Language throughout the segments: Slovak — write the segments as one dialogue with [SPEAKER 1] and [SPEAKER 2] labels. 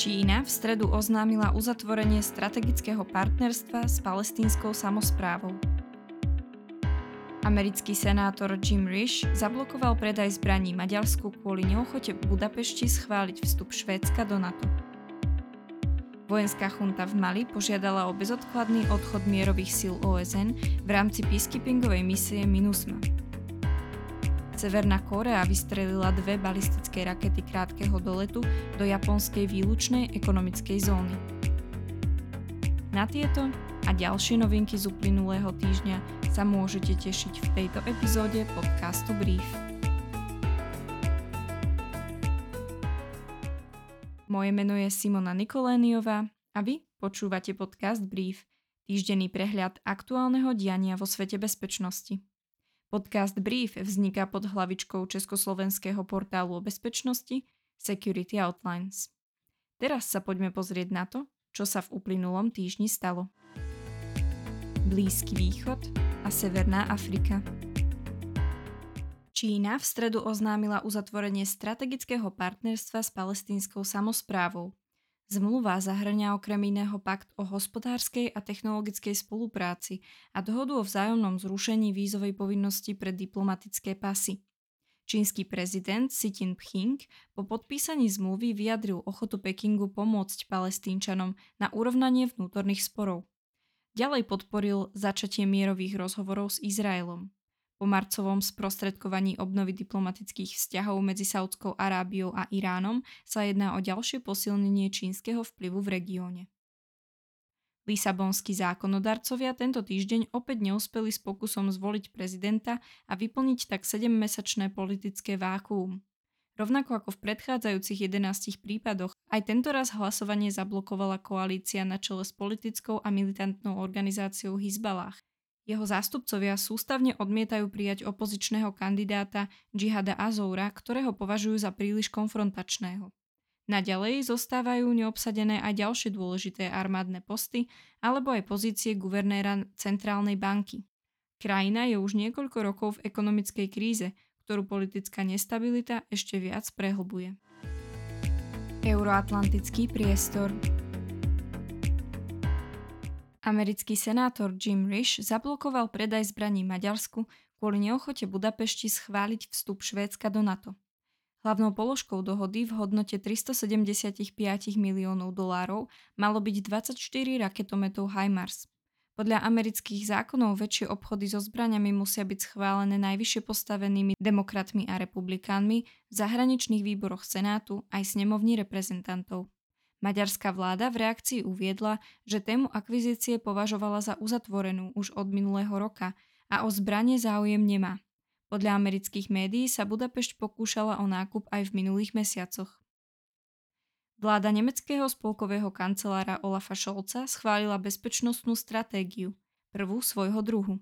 [SPEAKER 1] Čína v stredu oznámila uzatvorenie strategického partnerstva s palestínskou samozprávou. Americký senátor Jim Risch zablokoval predaj zbraní Maďarsku kvôli neochote Budapešti schváliť vstup Švédska do NATO. Vojenská chunta v Mali požiadala o bezodkladný odchod mierových síl OSN v rámci peacekeepingovej misie MINUSMA. Severná Kórea vystrelila dve balistické rakety krátkeho doletu do japonskej výlučnej ekonomickej zóny. Na tieto a ďalšie novinky z uplynulého týždňa sa môžete tešiť v tejto epizóde podcastu Brief. Moje meno je Simona Nikoléniová a vy počúvate podcast Brief, týždenný prehľad aktuálneho diania vo svete bezpečnosti. Podcast Brief vzniká pod hlavičkou československého portálu o bezpečnosti Security Outlines. Teraz sa poďme pozrieť na to, čo sa v uplynulom týždni stalo. Blízky východ a Severná Afrika. Čína v stredu oznámila uzatvorenie strategického partnerstva s palestínskou samozprávou – Zmluva zahrňa okrem iného pakt o hospodárskej a technologickej spolupráci a dohodu o vzájomnom zrušení vízovej povinnosti pre diplomatické pasy. Čínsky prezident Xi Jinping po podpísaní zmluvy vyjadril ochotu Pekingu pomôcť palestínčanom na urovnanie vnútorných sporov. Ďalej podporil začatie mierových rozhovorov s Izraelom. Po marcovom sprostredkovaní obnovy diplomatických vzťahov medzi Saudskou Arábiou a Iránom sa jedná o ďalšie posilnenie čínskeho vplyvu v regióne. Lisabonskí zákonodarcovia tento týždeň opäť neúspeli s pokusom zvoliť prezidenta a vyplniť tak 7-mesačné politické vákuum. Rovnako ako v predchádzajúcich 11 prípadoch, aj tento raz hlasovanie zablokovala koalícia na čele s politickou a militantnou organizáciou Hizbalách, jeho zástupcovia sústavne odmietajú prijať opozičného kandidáta Džihada Azoura, ktorého považujú za príliš konfrontačného. Naďalej zostávajú neobsadené aj ďalšie dôležité armádne posty alebo aj pozície guvernéra Centrálnej banky. Krajina je už niekoľko rokov v ekonomickej kríze, ktorú politická nestabilita ešte viac prehlbuje. Euroatlantický priestor Americký senátor Jim Risch zablokoval predaj zbraní Maďarsku kvôli neochote Budapešti schváliť vstup Švédska do NATO. Hlavnou položkou dohody v hodnote 375 miliónov dolárov malo byť 24 raketometov HIMARS. Podľa amerických zákonov väčšie obchody so zbraniami musia byť schválené najvyššie postavenými demokratmi a republikánmi v zahraničných výboroch Senátu aj snemovní reprezentantov. Maďarská vláda v reakcii uviedla, že tému akvizície považovala za uzatvorenú už od minulého roka a o zbranie záujem nemá. Podľa amerických médií sa Budapešť pokúšala o nákup aj v minulých mesiacoch. Vláda nemeckého spolkového kancelára Olafa Scholza schválila bezpečnostnú stratégiu, prvú svojho druhu.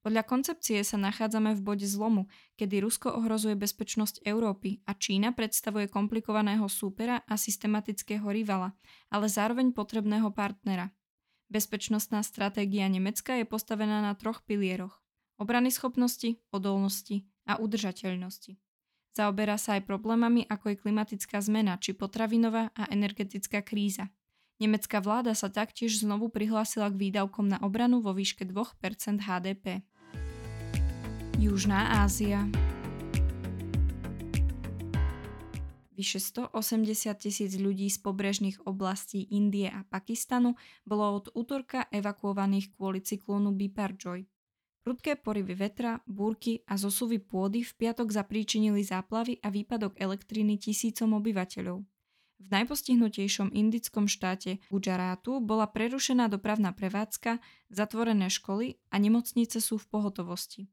[SPEAKER 1] Podľa koncepcie sa nachádzame v bode zlomu, kedy Rusko ohrozuje bezpečnosť Európy a Čína predstavuje komplikovaného súpera a systematického rivala, ale zároveň potrebného partnera. Bezpečnostná stratégia Nemecka je postavená na troch pilieroch. Obrany schopnosti, odolnosti a udržateľnosti. Zaoberá sa aj problémami ako je klimatická zmena či potravinová a energetická kríza. Nemecká vláda sa taktiež znovu prihlásila k výdavkom na obranu vo výške 2% HDP. Južná Ázia Vyše 180 tisíc ľudí z pobrežných oblastí Indie a Pakistanu bolo od útorka evakuovaných kvôli cyklónu Biparjoy. Prudké porivy vetra, búrky a zosuvy pôdy v piatok zapríčinili záplavy a výpadok elektriny tisícom obyvateľov. V najpostihnutejšom indickom štáte Gujarátu bola prerušená dopravná prevádzka, zatvorené školy a nemocnice sú v pohotovosti.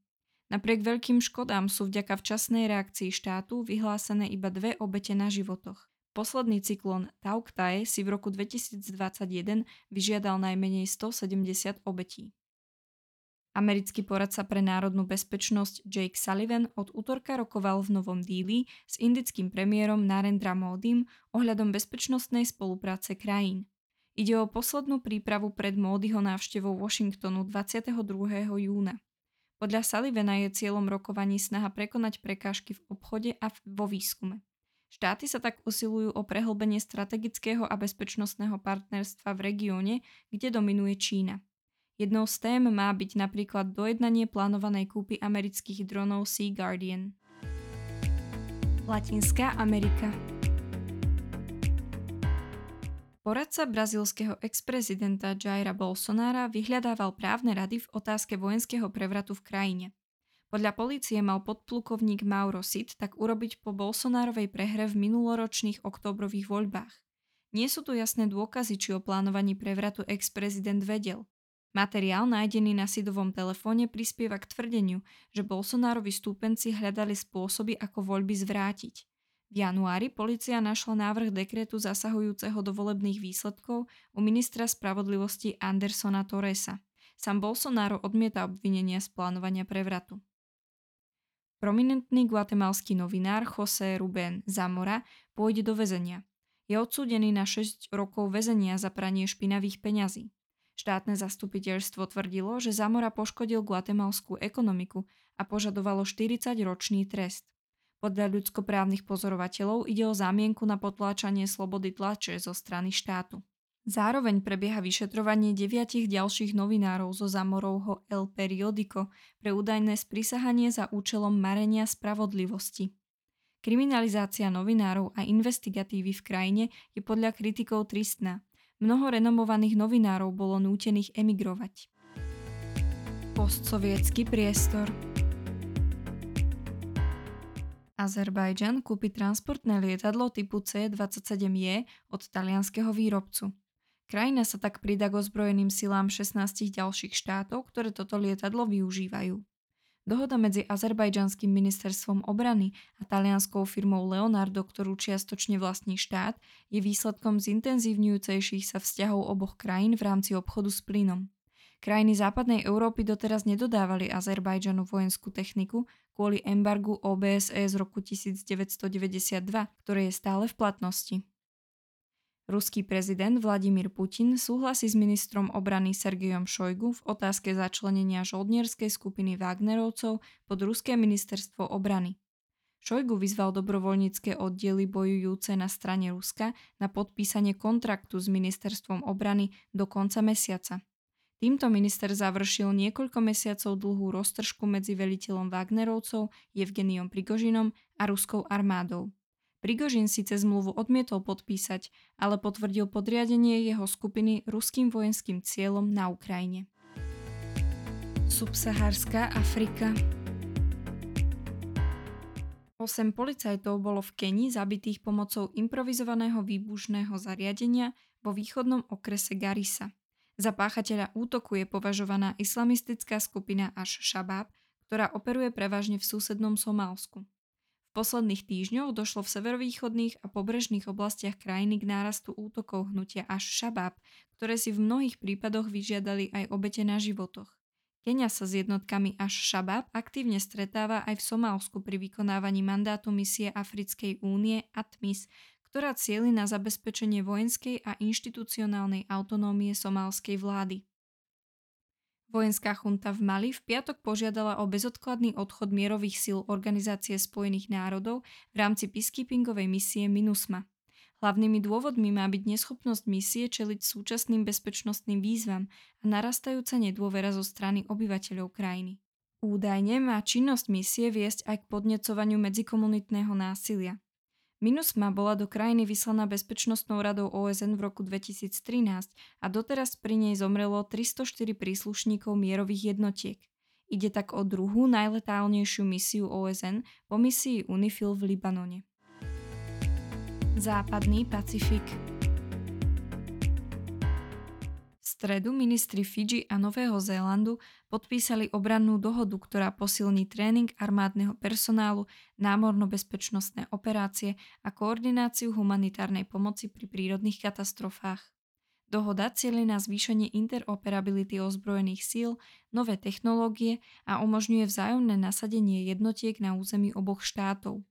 [SPEAKER 1] Napriek veľkým škodám sú vďaka včasnej reakcii štátu vyhlásené iba dve obete na životoch. Posledný cyklón Tauktae si v roku 2021 vyžiadal najmenej 170 obetí. Americký poradca pre národnú bezpečnosť Jake Sullivan od útorka rokoval v Novom díli s indickým premiérom Narendra Modim ohľadom bezpečnostnej spolupráce krajín. Ide o poslednú prípravu pred Módyho návštevou Washingtonu 22. júna. Podľa Sullivana je cieľom rokovaní snaha prekonať prekážky v obchode a vo výskume. Štáty sa tak usilujú o prehlbenie strategického a bezpečnostného partnerstva v regióne, kde dominuje Čína. Jednou z tém má byť napríklad dojednanie plánovanej kúpy amerických dronov Sea Guardian. Latinská Amerika Poradca brazílskeho ex-prezidenta Jaira Bolsonara vyhľadával právne rady v otázke vojenského prevratu v krajine. Podľa polície mal podplukovník Mauro Sid tak urobiť po Bolsonárovej prehre v minuloročných októbrových voľbách. Nie sú tu jasné dôkazy, či o plánovaní prevratu ex-prezident vedel. Materiál nájdený na Sidovom telefóne prispieva k tvrdeniu, že Bolsonárovi stúpenci hľadali spôsoby, ako voľby zvrátiť. V januári policia našla návrh dekretu zasahujúceho do volebných výsledkov u ministra spravodlivosti Andersona Torresa. Sam Bolsonaro odmieta obvinenia z plánovania prevratu. Prominentný guatemalský novinár José Ruben Zamora pôjde do väzenia. Je odsúdený na 6 rokov väzenia za pranie špinavých peňazí. Štátne zastupiteľstvo tvrdilo, že Zamora poškodil guatemalskú ekonomiku a požadovalo 40-ročný trest. Podľa ľudskoprávnych pozorovateľov ide o zámienku na potláčanie slobody tlače zo strany štátu. Zároveň prebieha vyšetrovanie deviatich ďalších novinárov zo Zamorovho El Periodico pre údajné sprisahanie za účelom marenia spravodlivosti. Kriminalizácia novinárov a investigatívy v krajine je podľa kritikov tristná. Mnoho renomovaných novinárov bolo nútených emigrovať. Postsovietský priestor Azerbajdžan kúpi transportné lietadlo typu C-27J od talianského výrobcu. Krajina sa tak pridá k ozbrojeným silám 16 ďalších štátov, ktoré toto lietadlo využívajú. Dohoda medzi azerbajdžanským ministerstvom obrany a talianskou firmou Leonardo, ktorú čiastočne vlastní štát, je výsledkom zintenzívňujúcejších sa vzťahov oboch krajín v rámci obchodu s plynom. Krajiny západnej Európy doteraz nedodávali Azerbajdžanu vojenskú techniku kvôli embargu OBSE z roku 1992, ktoré je stále v platnosti. Ruský prezident Vladimír Putin súhlasí s ministrom obrany Sergejom Šojgu v otázke začlenenia žoldnierskej skupiny Wagnerovcov pod Ruské ministerstvo obrany. Šojgu vyzval dobrovoľnícke oddiely bojujúce na strane Ruska na podpísanie kontraktu s ministerstvom obrany do konca mesiaca. Týmto minister završil niekoľko mesiacov dlhú roztržku medzi veliteľom Wagnerovcov Evgeniom Prigožinom a ruskou armádou. Prigožin síce zmluvu odmietol podpísať, ale potvrdil podriadenie jeho skupiny ruským vojenským cieľom na Ukrajine. Subsahárska Afrika 8 policajtov bolo v Keni zabitých pomocou improvizovaného výbušného zariadenia vo východnom okrese Garisa. Za páchateľa útoku je považovaná islamistická skupina Až Shabab, ktorá operuje prevažne v susednom Somálsku posledných týždňoch došlo v severovýchodných a pobrežných oblastiach krajiny k nárastu útokov hnutia až šabab, ktoré si v mnohých prípadoch vyžiadali aj obete na životoch. Kenia sa s jednotkami až šabab aktívne stretáva aj v Somálsku pri vykonávaní mandátu misie Africkej únie ATMIS, ktorá cieli na zabezpečenie vojenskej a inštitucionálnej autonómie somálskej vlády. Vojenská chunta v Mali v piatok požiadala o bezodkladný odchod mierových síl Organizácie spojených národov v rámci peacekeepingovej misie MINUSMA. Hlavnými dôvodmi má byť neschopnosť misie čeliť súčasným bezpečnostným výzvam a narastajúca nedôvera zo strany obyvateľov krajiny. Údajne má činnosť misie viesť aj k podnecovaniu medzikomunitného násilia. MINUSMA bola do krajiny vyslaná Bezpečnostnou radou OSN v roku 2013 a doteraz pri nej zomrelo 304 príslušníkov mierových jednotiek. Ide tak o druhú najletálnejšiu misiu OSN po misii UNIFIL v Libanone. Západný Pacifik stredu ministri Fidži a Nového Zélandu podpísali obrannú dohodu, ktorá posilní tréning armádneho personálu, námorno-bezpečnostné operácie a koordináciu humanitárnej pomoci pri prírodných katastrofách. Dohoda cieľi na zvýšenie interoperability ozbrojených síl, nové technológie a umožňuje vzájomné nasadenie jednotiek na území oboch štátov.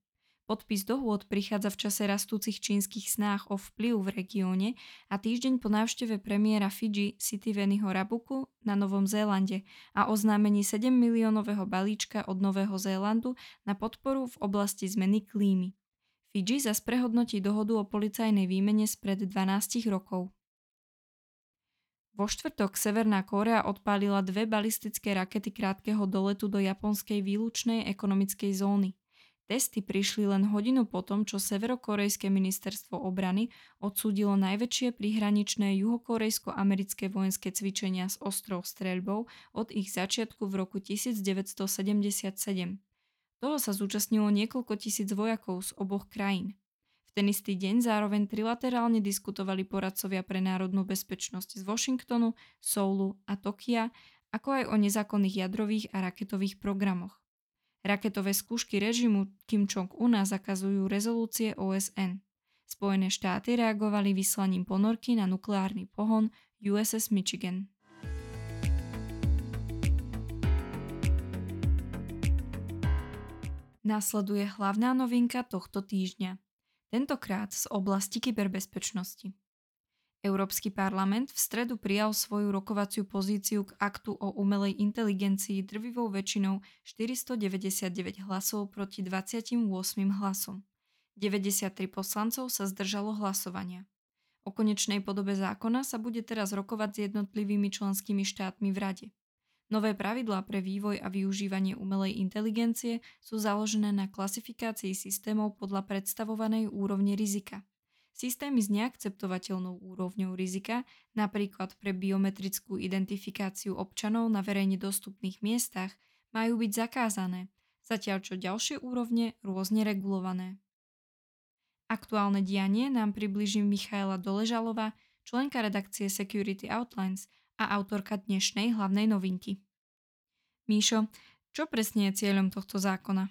[SPEAKER 1] Podpis dohôd prichádza v čase rastúcich čínskych snách o vplyv v regióne a týždeň po návšteve premiéra Fidži Sitiveniho Rabuku na Novom Zélande a oznámení 7 miliónového balíčka od Nového Zélandu na podporu v oblasti zmeny klímy. Fidži zas prehodnotí dohodu o policajnej výmene spred 12 rokov. Vo štvrtok Severná Kórea odpálila dve balistické rakety krátkeho doletu do japonskej výlučnej ekonomickej zóny. Testy prišli len hodinu potom, čo Severokorejské ministerstvo obrany odsúdilo najväčšie prihraničné juhokorejsko-americké vojenské cvičenia s ostrou streľbou od ich začiatku v roku 1977. Toho sa zúčastnilo niekoľko tisíc vojakov z oboch krajín ten istý deň zároveň trilaterálne diskutovali poradcovia pre národnú bezpečnosť z Washingtonu, Soulu a Tokia, ako aj o nezákonných jadrových a raketových programoch. Raketové skúšky režimu Kim Jong-una zakazujú rezolúcie OSN. Spojené štáty reagovali vyslaním ponorky na nukleárny pohon USS Michigan. Nasleduje hlavná novinka tohto týždňa tentokrát z oblasti kyberbezpečnosti. Európsky parlament v stredu prijal svoju rokovaciu pozíciu k aktu o umelej inteligencii drvivou väčšinou 499 hlasov proti 28 hlasom. 93 poslancov sa zdržalo hlasovania. O konečnej podobe zákona sa bude teraz rokovať s jednotlivými členskými štátmi v Rade. Nové pravidlá pre vývoj a využívanie umelej inteligencie sú založené na klasifikácii systémov podľa predstavovanej úrovne rizika. Systémy s neakceptovateľnou úrovňou rizika, napríklad pre biometrickú identifikáciu občanov na verejne dostupných miestach, majú byť zakázané, zatiaľ čo ďalšie úrovne rôzne regulované. Aktuálne dianie nám približí Michaela Doležalova, členka redakcie Security Outlines a autorka dnešnej hlavnej novinky. Míšo, čo presne je cieľom tohto zákona?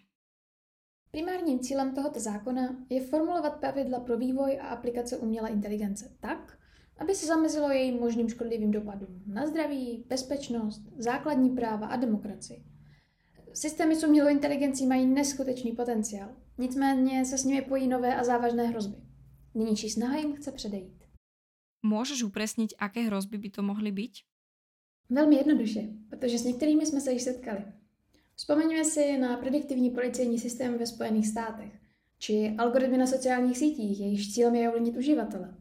[SPEAKER 2] Primárním cílem tohoto zákona je formulovat pravidla pro vývoj a aplikace umělé inteligence tak, aby se zamezilo jejím možným škodlivým dopadům na zdraví, bezpečnost, základní práva a demokracii. Systémy s umělou inteligencí mají neskutečný potenciál, nicméně se s nimi pojí nové a závažné hrozby. Nynější snaha jim chce předejít.
[SPEAKER 1] Môžeš upresniť, aké hrozby by to mohly byť?
[SPEAKER 2] Velmi jednoduše, protože s některými jsme se již setkali. Vzpomeňme si na prediktivní policejní systémy ve Spojených státech, či algoritmy na sociálních sítích, jejichž cílem je ovlivnit uživatele.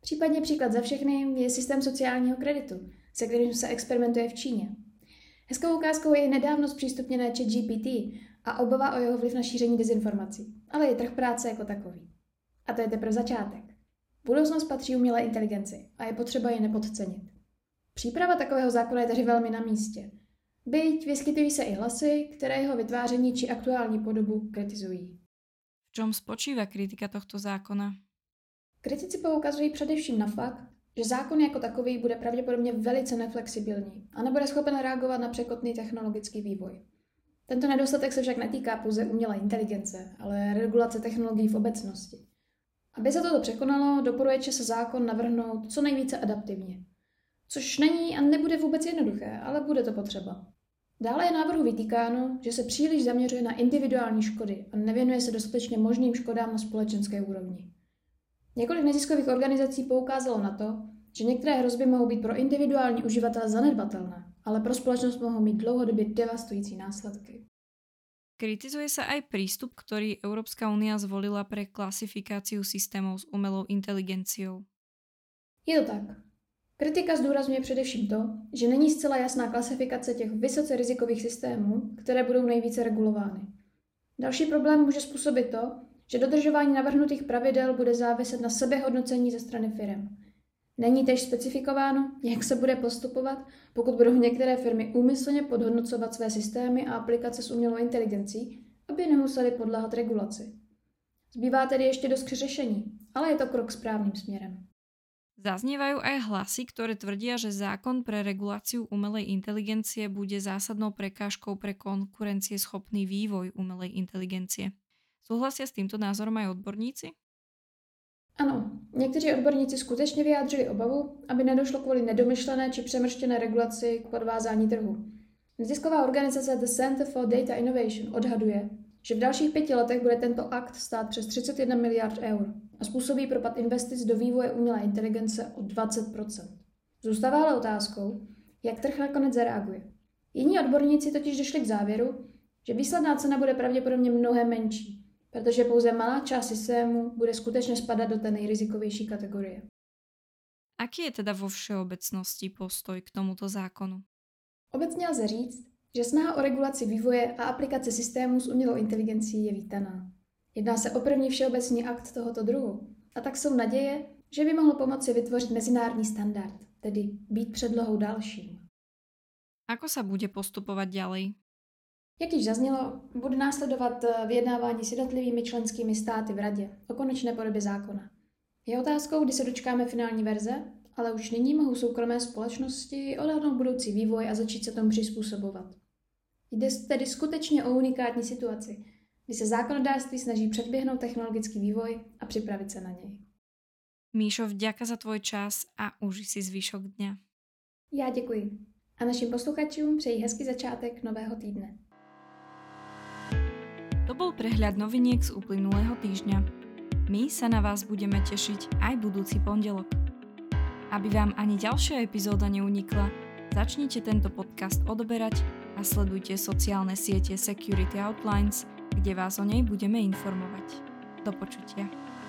[SPEAKER 2] Případně příklad za všechny je systém sociálního kreditu, se kterým se experimentuje v Číně. Hezkou ukázkou je nedávno zpřístupněné chat GPT a obava o jeho vliv na šíření dezinformací, ale je trh práce jako takový. A to je teprve začátek. Budoucnost patří umělé inteligenci a je potřeba ji nepodcenit. Příprava takového zákona je tedy velmi na místě. Byť vyskytují se i hlasy, které jeho vytváření či aktuální podobu kritizují.
[SPEAKER 1] V čom spočíva kritika tohto zákona?
[SPEAKER 2] Kritici poukazují především na fakt, že zákon jako takový bude pravděpodobně velice neflexibilní a nebude schopen reagovat na překotný technologický vývoj. Tento nedostatek se však netýká pouze umělé inteligence, ale regulace technologií v obecnosti. Aby se toto překonalo, doporučuje se zákon navrhnout co nejvíce adaptivně. Což není a nebude vůbec jednoduché, ale bude to potřeba. Dále je návrhu vytýkáno, že se příliš zaměřuje na individuální škody a nevěnuje se dostatečně možným škodám na společenské úrovni. Několik neziskových organizací poukázalo na to, že některé hrozby mohou být pro individuální uživatele zanedbatelné, ale pro společnost mohou mít dlouhodobě devastující následky.
[SPEAKER 1] Kritizuje sa aj prístup, ktorý Európska únia zvolila pre klasifikáciu systémov s umelou inteligenciou.
[SPEAKER 2] Je to tak. Kritika zdůrazňuje především to, že není zcela jasná klasifikace těch vysoce rizikových systémů, které budou nejvíce regulovány. Další problém může způsobit to, že dodržování navrhnutých pravidel bude záviset na sebehodnocení ze strany firm. Není tež specifikováno, jak se bude postupovat, pokud budou některé firmy úmyslně podhodnocovat své systémy a aplikace s umělou inteligencí, aby nemuseli podléhat regulaci. Zbývá tedy ještě dost řešení, ale je to krok správným směrem.
[SPEAKER 1] Zaznievajú aj hlasy, ktoré tvrdia, že zákon pre reguláciu umelej inteligencie bude zásadnou prekážkou pre konkurencieschopný vývoj umelej inteligencie. Súhlasia s týmto názorom aj odborníci?
[SPEAKER 2] Ano, někteří odborníci skutečně vyjádřili obavu, aby nedošlo kvůli nedomyšlené či přemrštěné regulaci k podvázání trhu. Nezisková organizace The Center for Data Innovation odhaduje, že v dalších pěti letech bude tento akt stát přes 31 miliard eur a způsobí propad investic do vývoje umělé inteligence o 20% Zůstává ale otázkou, jak trh nakonec zareaguje. Jiní odborníci totiž došli k závěru, že výsledná cena bude pravděpodobně mnohem menší, protože pouze malá část systému bude skutečně spadat do té nejrizikovější kategorie.
[SPEAKER 1] Aký je teda vo všeobecnosti postoj k tomuto zákonu?
[SPEAKER 2] Obecně lze říct, že snaha o regulaci vývoje a aplikace systémů s umělou inteligencí je vítaná. Jedná se o první všeobecný akt tohoto druhu a tak jsou naděje, že by mohl pomoci vytvořit mezinárodní standard, tedy být předlohou dalším.
[SPEAKER 1] Ako sa bude postupovať ďalej?
[SPEAKER 2] Jak již zaznělo, bude následovat eh, vyjednávání s jednotlivými členskými státy v Radě o konečné podobě zákona. Je otázkou, kdy se dočkáme finální verze, ale už nyní mohou soukromé společnosti odhadnout budoucí vývoj a začít se tomu přizpůsobovat. Jde tedy skutečně o unikátní situaci, kdy se zákonodárství snaží předběhnout technologický vývoj a připravit se na něj.
[SPEAKER 1] Míšo, vďaka za tvoj čas a uži si zvyšok dňa.
[SPEAKER 2] Já děkuji. A našim posluchačům přeji hezký začátek nového týdne.
[SPEAKER 1] To bol prehľad noviniek z uplynulého týždňa. My sa na vás budeme tešiť aj budúci pondelok. Aby vám ani ďalšia epizóda neunikla, začnite tento podcast odoberať sledujte sociálne siete Security Outlines, kde vás o nej budeme informovať. Do počutia.